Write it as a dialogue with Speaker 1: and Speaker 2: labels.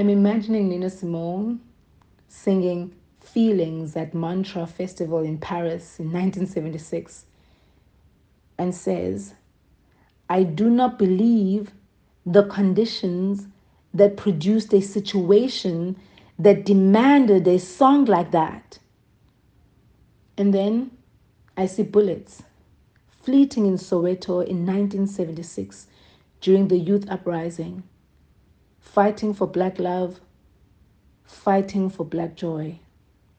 Speaker 1: I'm imagining Nina Simone singing Feelings at Montreux Festival in Paris in 1976 and says, I do not believe the conditions that produced a situation that demanded a song like that. And then I see bullets fleeting in Soweto in 1976 during the youth uprising, fighting for black love, fighting for black joy.